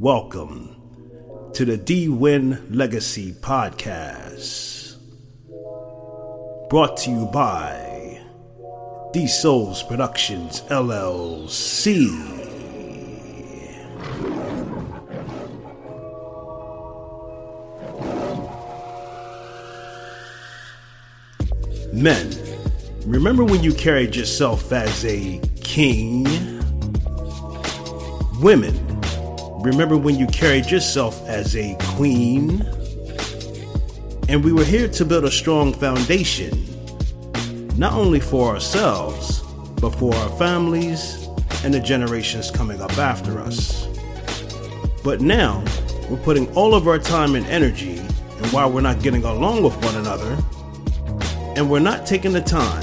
Welcome to the D Win Legacy Podcast. Brought to you by D Souls Productions LLC. Men, remember when you carried yourself as a king? Women, remember when you carried yourself as a queen? And we were here to build a strong foundation, not only for ourselves, but for our families and the generations coming up after us. But now, we're putting all of our time and energy, and while we're not getting along with one another, and we're not taking the time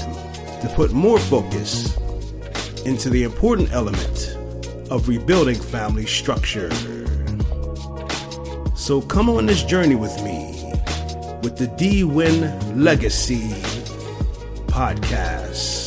to put more focus into the important element of rebuilding family structure. So come on this journey with me with the D Win Legacy podcast.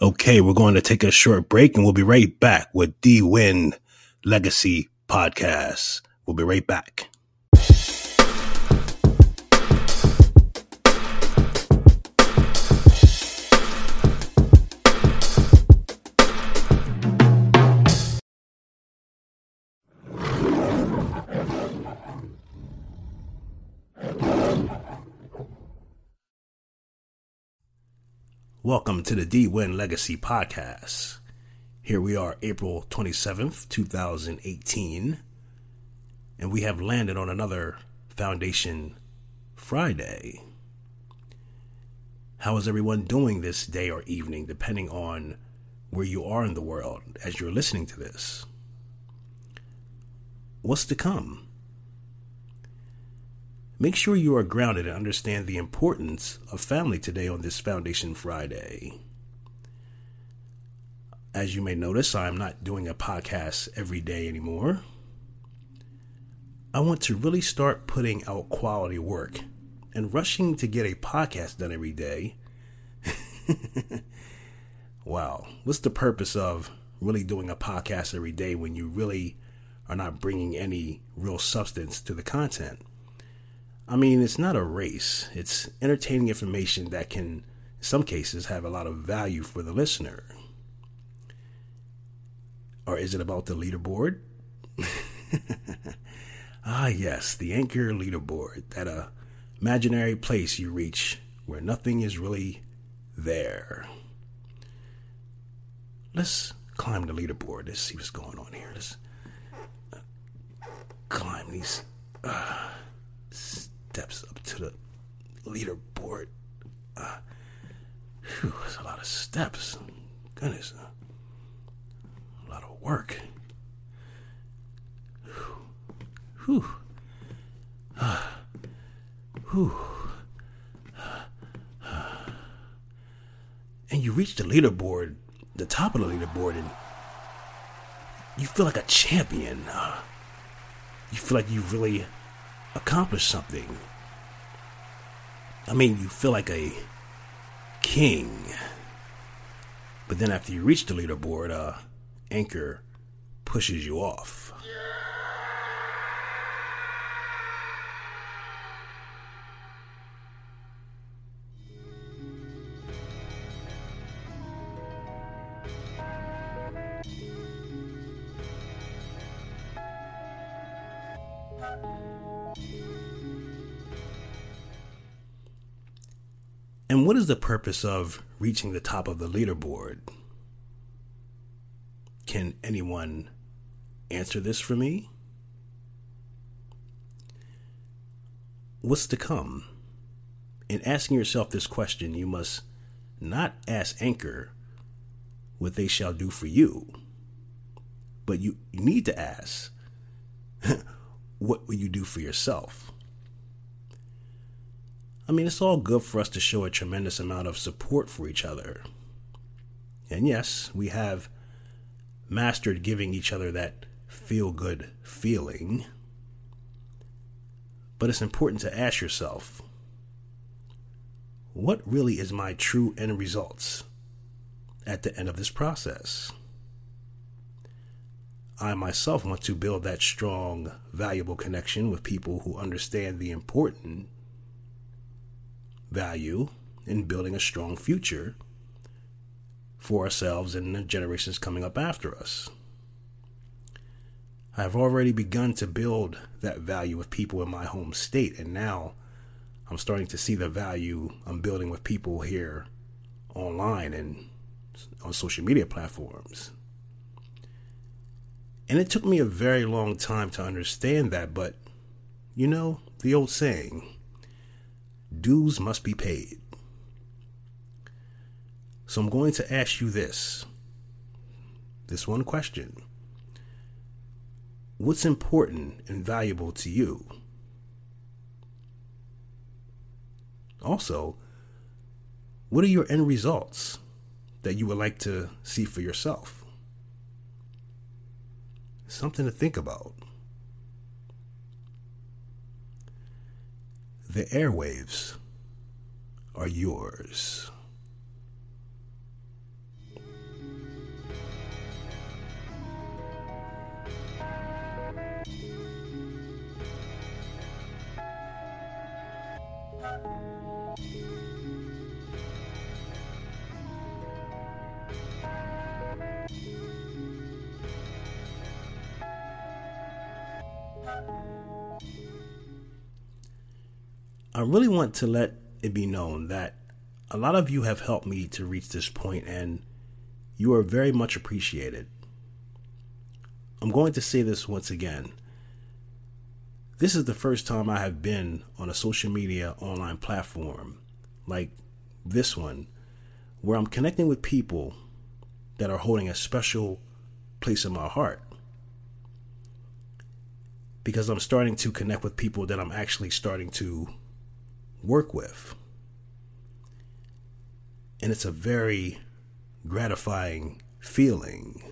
Okay, we're going to take a short break and we'll be right back with D Win Legacy Podcast. We'll be right back. Welcome to the D Win Legacy Podcast. Here we are, April 27th, 2018, and we have landed on another Foundation Friday. How is everyone doing this day or evening, depending on where you are in the world as you're listening to this? What's to come? Make sure you are grounded and understand the importance of family today on this Foundation Friday. As you may notice, I'm not doing a podcast every day anymore. I want to really start putting out quality work and rushing to get a podcast done every day. wow, what's the purpose of really doing a podcast every day when you really are not bringing any real substance to the content? I mean, it's not a race. It's entertaining information that can, in some cases, have a lot of value for the listener. Or is it about the leaderboard? ah, yes, the anchor leaderboard, that uh, imaginary place you reach where nothing is really there. Let's climb the leaderboard. Let's see what's going on here. Let's uh, climb these. Uh, steps up to the leaderboard. Uh, whew, that's a lot of steps. Goodness. A lot of work. Whew. Uh, whew. And you reach the leaderboard, the top of the leaderboard, and you feel like a champion. Uh, you feel like you really accomplished something. I mean, you feel like a king. But then after you reach the leaderboard, uh, Anchor pushes you off. And what is the purpose of reaching the top of the leaderboard? Can anyone answer this for me? What's to come? In asking yourself this question, you must not ask Anchor what they shall do for you, but you, need to ask, what will you do for yourself? I mean, it's all good for us to show a tremendous amount of support for each other. And yes, we have mastered giving each other that feel good feeling. But it's important to ask yourself what really is my true end results at the end of this process? I myself want to build that strong, valuable connection with people who understand the important value in building a strong future for ourselves and the generations coming up after us. I've already begun to build that value with people in my home state, and now I'm starting to see the value I'm building with people here online and on social media platforms. And it took me a very long time to understand that, but you know, the old saying, dues must be paid. So I'm going to ask you this this one question What's important and valuable to you? Also, what are your end results that you would like to see for yourself? Something to think about. The airwaves are yours. Want to let it be known that a lot of you have helped me to reach this point and you are very much appreciated. I'm going to say this once again. This is the first time I have been on a social media online platform like this one where I'm connecting with people that are holding a special place in my heart. Because I'm starting to connect with people that I'm actually starting to work with. And it's a very gratifying feeling.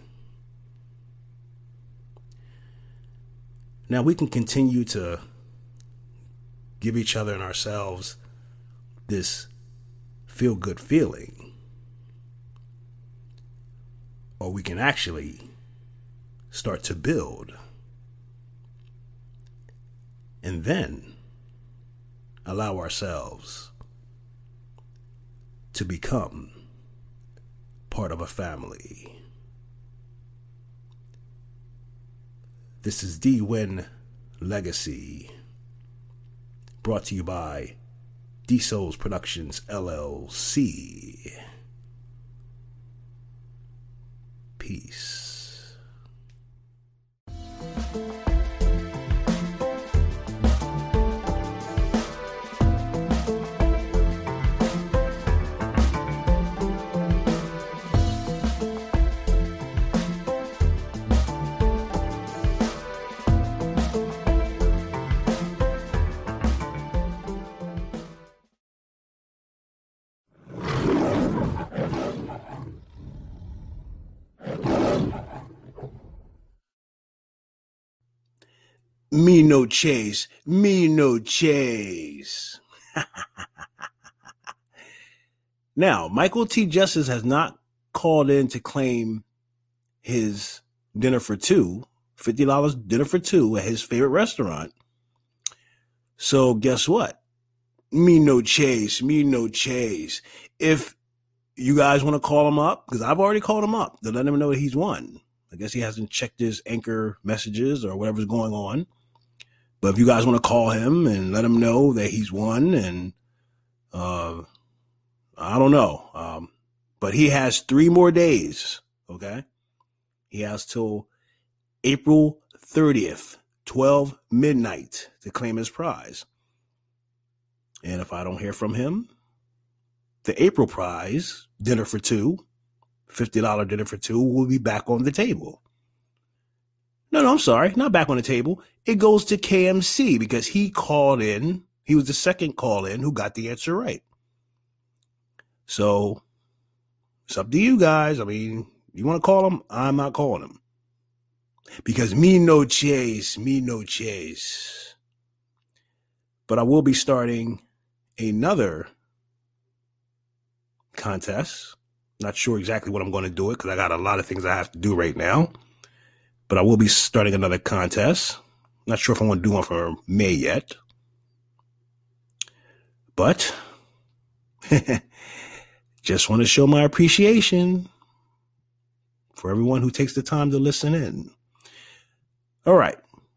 Now we can continue to give each other and ourselves this feel good feeling. Or we can actually start to build. And then allow ourselves to become part of a family. This is D Win Legacy, brought to you by D Souls Productions LLC. Peace. Me no chase. Me no chase. now, Michael T. Justice has not called in to claim his dinner for two, $50 dinner for two at his favorite restaurant. So guess what? Me no chase. Me no chase. If you guys want to call him up, because I've already called him up to let him know that he's won. I guess he hasn't checked his anchor messages or whatever's going on. But if you guys want to call him and let him know that he's won, and uh, I don't know, um, but he has three more days. Okay, he has till April 30th, 12 midnight to claim his prize. And if I don't hear from him, the April prize, dinner for two, $50 dinner for two, will be back on the table. No, no, I'm sorry, not back on the table. It goes to KMC because he called in. He was the second call in who got the answer right. So it's up to you guys. I mean, you want to call him? I'm not calling him. Because me no chase, me no chase. But I will be starting another contest. Not sure exactly what I'm going to do it because I got a lot of things I have to do right now. But I will be starting another contest. Not sure if I want to do one for May yet. But just want to show my appreciation for everyone who takes the time to listen in. All right.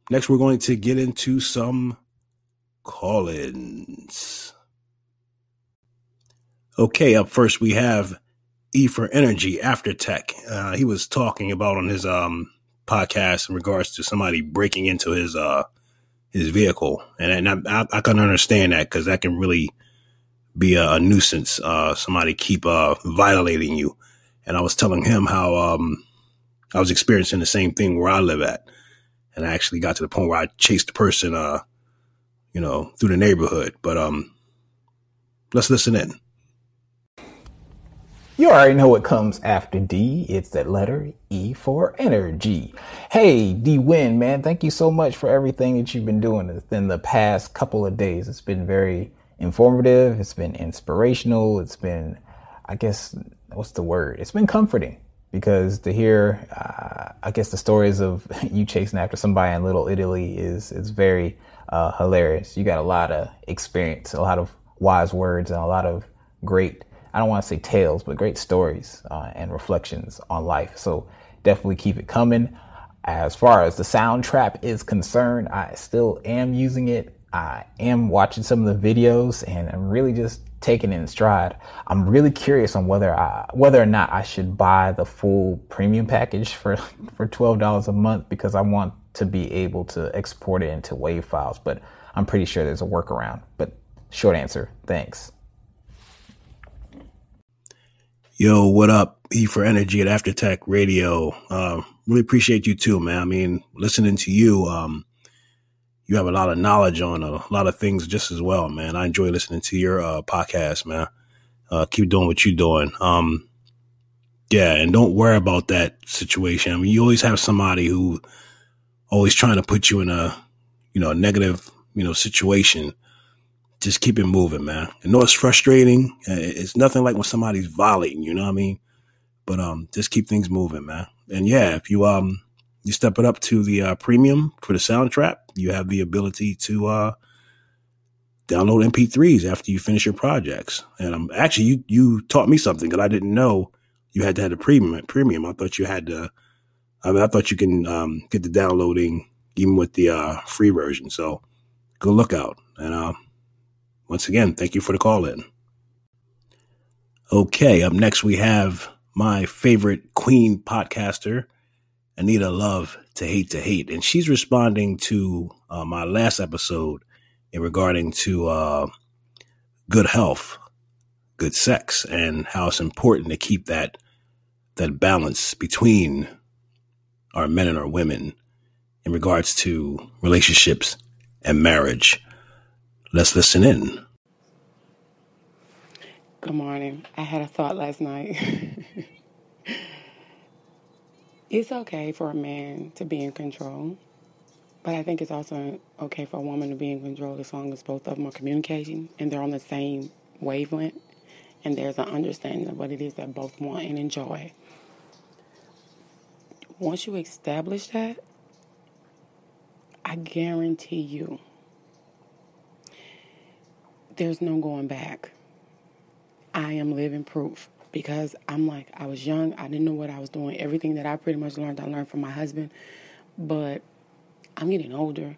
Next, we're going to get into some call ins. Okay, up first we have E for Energy After Tech. Uh, he was talking about on his um, podcast in regards to somebody breaking into his uh, his vehicle, and, and I, I, can understand that because that can really be a, a nuisance. Uh, somebody keep uh, violating you, and I was telling him how um, I was experiencing the same thing where I live at, and I actually got to the point where I chased the person, uh, you know, through the neighborhood. But um, let's listen in. You already know what comes after D. It's that letter E for energy. Hey, D Win, man, thank you so much for everything that you've been doing in the past couple of days. It's been very informative. It's been inspirational. It's been, I guess, what's the word? It's been comforting because to hear, uh, I guess, the stories of you chasing after somebody in Little Italy is is very uh, hilarious. You got a lot of experience, a lot of wise words, and a lot of great I don't want to say tales, but great stories uh, and reflections on life. So definitely keep it coming. As far as the Soundtrap is concerned, I still am using it. I am watching some of the videos and I'm really just taking it in stride. I'm really curious on whether I, whether or not I should buy the full premium package for, for $12 a month because I want to be able to export it into WAV files, but I'm pretty sure there's a workaround. But short answer, thanks. Yo, what up? E for Energy at After Tech Radio. Uh, really appreciate you too, man. I mean, listening to you, um, you have a lot of knowledge on a lot of things just as well, man. I enjoy listening to your uh, podcast, man. Uh, keep doing what you're doing. Um, yeah, and don't worry about that situation. I mean, you always have somebody who always trying to put you in a, you know, a negative, you know, situation just keep it moving, man. I know it's frustrating. Uh, it's nothing like when somebody's volleying, you know what I mean? But um, just keep things moving, man. And yeah, if you um you step it up to the uh, premium for the Soundtrap, you have the ability to uh download MP3s after you finish your projects. And um, actually, you you taught me something that I didn't know. You had to have the premium. Premium. I thought you had to. I mean, I thought you can um, get the downloading even with the uh, free version. So, good lookout. And uh, once again, thank you for the call in. Okay, up next we have my favorite Queen podcaster, Anita Love to Hate to Hate, and she's responding to uh, my last episode in regarding to uh, good health, good sex, and how it's important to keep that that balance between our men and our women in regards to relationships and marriage. Let's listen in. Good morning. I had a thought last night. it's okay for a man to be in control, but I think it's also okay for a woman to be in control as long as both of them are communicating and they're on the same wavelength and there's an understanding of what it is that both want and enjoy. Once you establish that, I guarantee you there's no going back. I am living proof because I'm like, I was young, I didn't know what I was doing. Everything that I pretty much learned, I learned from my husband. But I'm getting older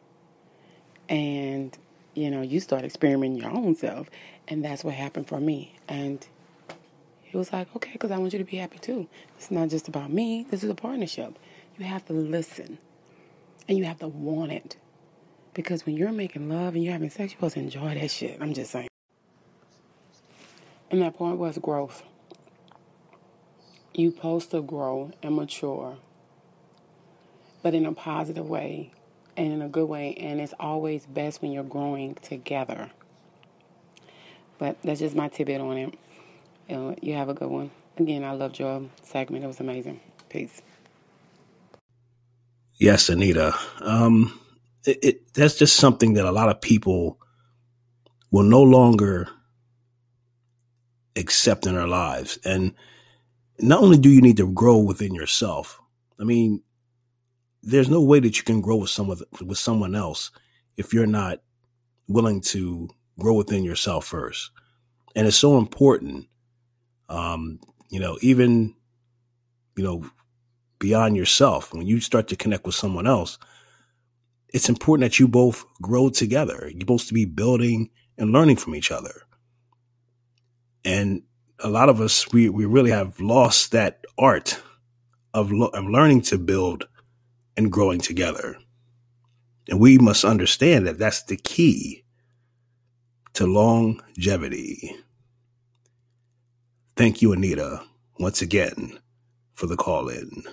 and you know you start experimenting your own self, and that's what happened for me. And he was like, okay, because I want you to be happy too. It's not just about me. This is a partnership. You have to listen, and you have to want it, because when you're making love and you're having sex, you're supposed to enjoy that shit. I'm just saying. And that point was growth. You supposed to grow and mature, but in a positive way and in a good way. And it's always best when you're growing together. But that's just my tidbit on it. You have a good one. Again, I loved your segment. It was amazing. Peace. Yes, Anita. Um, it, it, that's just something that a lot of people will no longer accept in their lives. And not only do you need to grow within yourself, I mean, there's no way that you can grow with someone with someone else if you're not willing to grow within yourself first. And it's so important, um, you know, even you know, beyond yourself, when you start to connect with someone else, it's important that you both grow together. You're supposed to be building and learning from each other. And a lot of us, we, we really have lost that art of, lo- of learning to build and growing together. And we must understand that that's the key to longevity. Thank you, Anita, once again for the call in.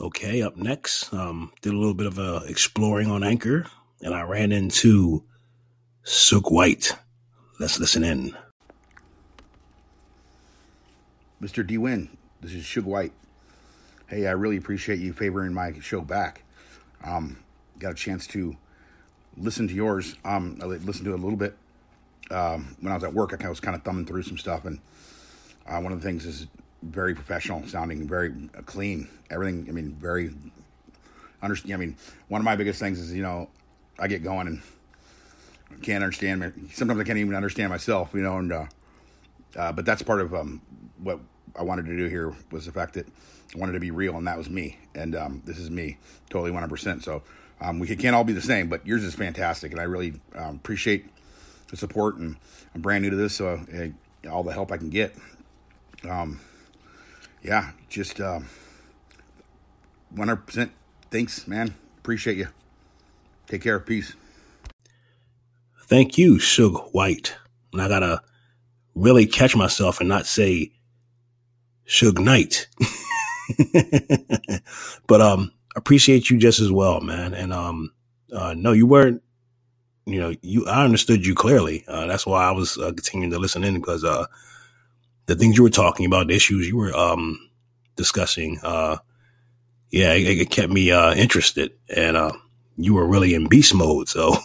Okay, up next, um, did a little bit of uh, exploring on Anchor, and I ran into Suge White. Let's listen in. Mr. D Win, this is Suge White. Hey, I really appreciate you favoring my show back. Um, got a chance to listen to yours. Um, I listened to it a little bit um, when I was at work. I was kind of thumbing through some stuff, and uh, one of the things is very professional sounding, very uh, clean. Everything, I mean, very. Understand. I mean, one of my biggest things is you know, I get going and can't understand. Sometimes I can't even understand myself, you know, and uh, uh, but that's part of um, what I wanted to do here was the fact that I wanted to be real, and that was me. And um, this is me, totally 100%. So um, we can't all be the same, but yours is fantastic, and I really um, appreciate the support. And I'm brand new to this, so uh, all the help I can get. Um, yeah, just uh, 100% thanks, man. Appreciate you. Take care. Peace. Thank you, Suge White. And I gotta really catch myself and not say Suge Knight. but um appreciate you just as well, man. And um uh no, you weren't you know, you I understood you clearly. Uh, that's why I was uh, continuing to listen in because uh the things you were talking about, the issues you were um discussing, uh yeah, it, it kept me uh interested and uh you were really in beast mode. So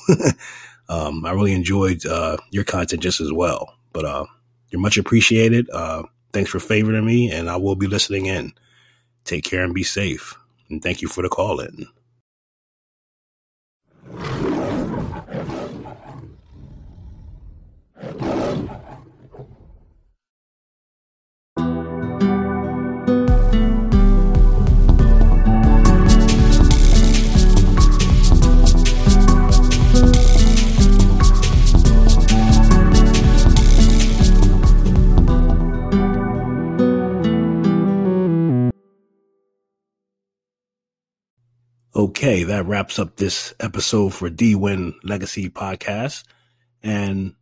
um I really enjoyed uh your content just as well. But uh you're much appreciated. Uh Thanks for favoring me, and I will be listening in. Take care and be safe. And thank you for the call in. Okay, that wraps up this episode for D Win Legacy Podcast. And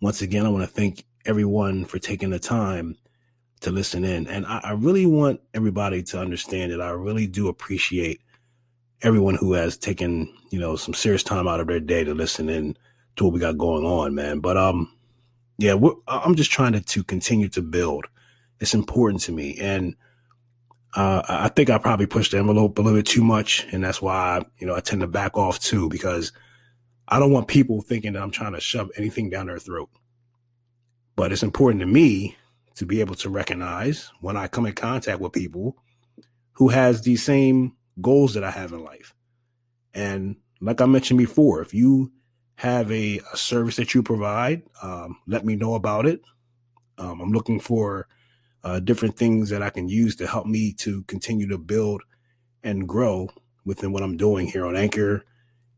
once again, I want to thank everyone for taking the time to listen in. And I, I, really want everybody to understand that I really do appreciate everyone who has taken, you know, some serious time out of their day to listen in to what we got going on, man. But um, yeah, I'm just trying to, to continue to build. It's important to me. And uh, I think I probably pushed the envelope a little bit too much, and that's why you know I tend to back off too because I don't want people thinking that I'm trying to shove anything down their throat. But it's important to me to be able to recognize when I come in contact with people who has the same goals that I have in life. And like I mentioned before, if you have a, a service that you provide, um, let me know about it. Um, I'm looking for uh, different things that I can use to help me to continue to build and grow within what I'm doing here on Anchor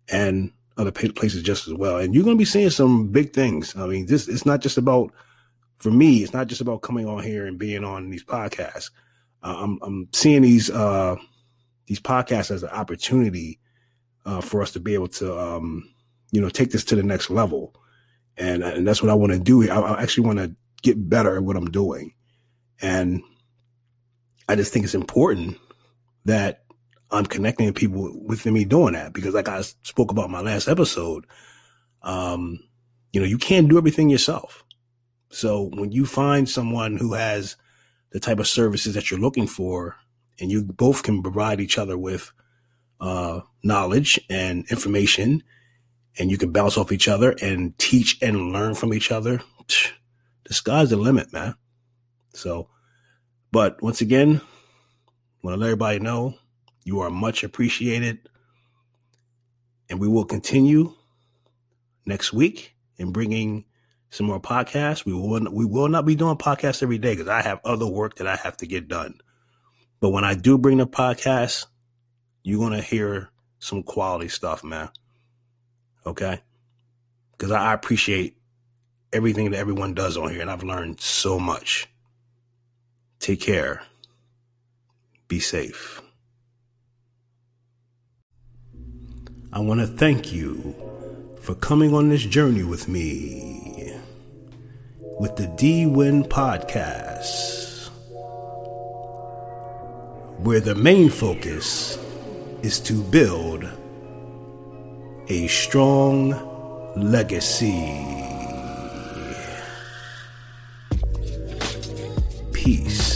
and other places just as well. And you're going to be seeing some big things. I mean, this it's not just about for me. It's not just about coming on here and being on these podcasts. Uh, I'm I'm seeing these uh, these podcasts as an opportunity uh, for us to be able to um, you know take this to the next level. And and that's what I want to do. I, I actually want to get better at what I'm doing. And I just think it's important that I'm connecting people with me doing that because, like I spoke about my last episode, um, you know, you can't do everything yourself. So when you find someone who has the type of services that you're looking for, and you both can provide each other with uh, knowledge and information, and you can bounce off each other and teach and learn from each other, the sky's the limit, man. So, but once again, want to let everybody know you are much appreciated. And we will continue next week in bringing some more podcasts. We will we will not be doing podcasts every day because I have other work that I have to get done. But when I do bring the podcast, you're gonna hear some quality stuff, man. Okay, because I appreciate everything that everyone does on here, and I've learned so much. Take care. Be safe. I want to thank you for coming on this journey with me with the D Win Podcast, where the main focus is to build a strong legacy. Peace.